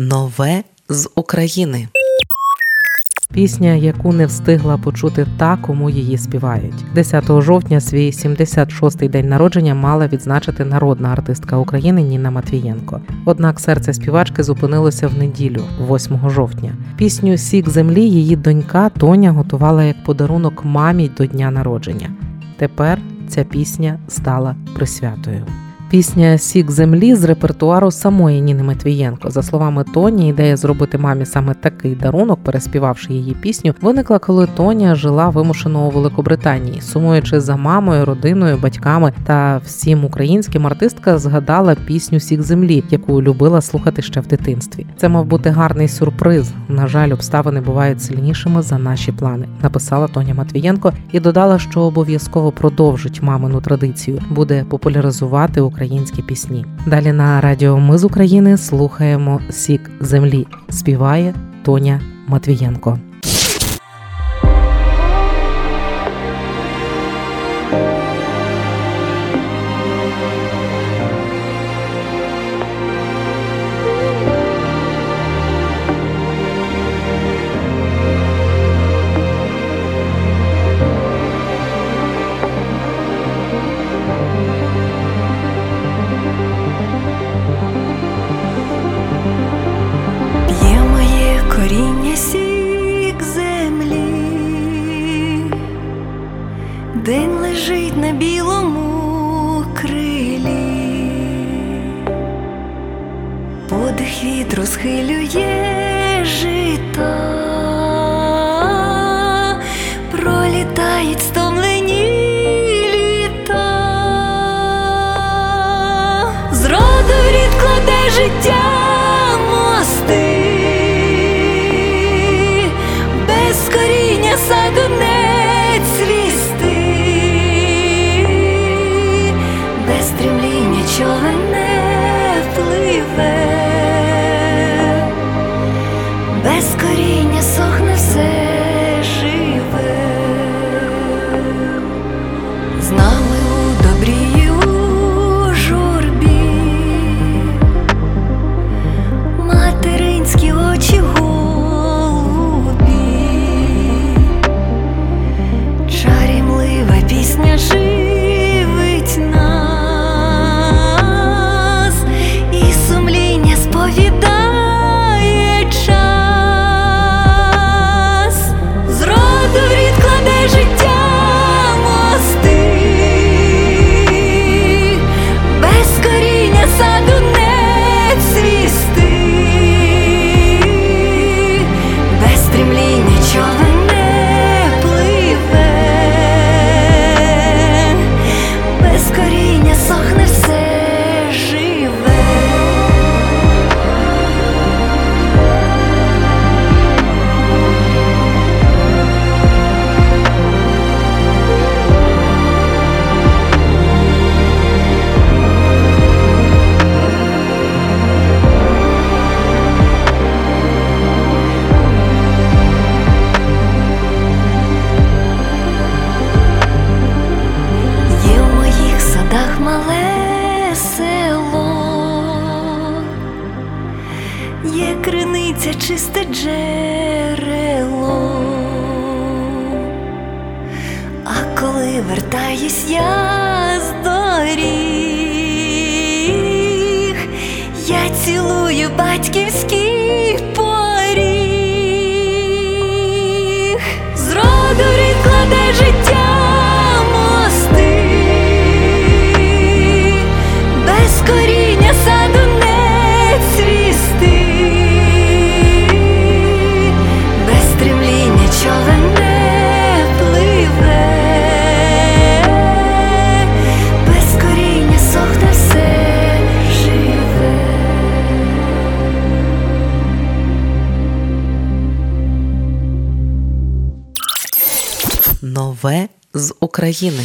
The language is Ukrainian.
Нове з України. Пісня, яку не встигла почути та, кому її співають. 10 жовтня свій 76-й день народження мала відзначити народна артистка України Ніна Матвієнко. Однак серце співачки зупинилося в неділю, 8 жовтня. Пісню Сік землі її донька Тоня готувала як подарунок мамі до дня народження. Тепер ця пісня стала присвятою. Пісня Сік землі з репертуару самої Ніни Матвієнко. За словами Тоні, ідея зробити мамі саме такий дарунок, переспівавши її пісню, виникла, коли Тоня жила вимушено у Великобританії, сумуючи за мамою, родиною, батьками та всім українським, артистка згадала пісню Сік землі, яку любила слухати ще в дитинстві. Це мав бути гарний сюрприз. На жаль, обставини бувають сильнішими за наші плани. Написала Тоня Матвієнко і додала, що обов'язково продовжить мамину традицію, буде популяризувати українські пісні. Далі на радіо Ми з України слухаємо Сік землі. Співає Тоня Матвієнко. День лежить на білому крилі, подих вітру схилює жита, пролітають стомлені літа, зроду рід кладе життя чисте джерело, а коли вертаюсь я з доріг, я цілую батьківський Нове з України.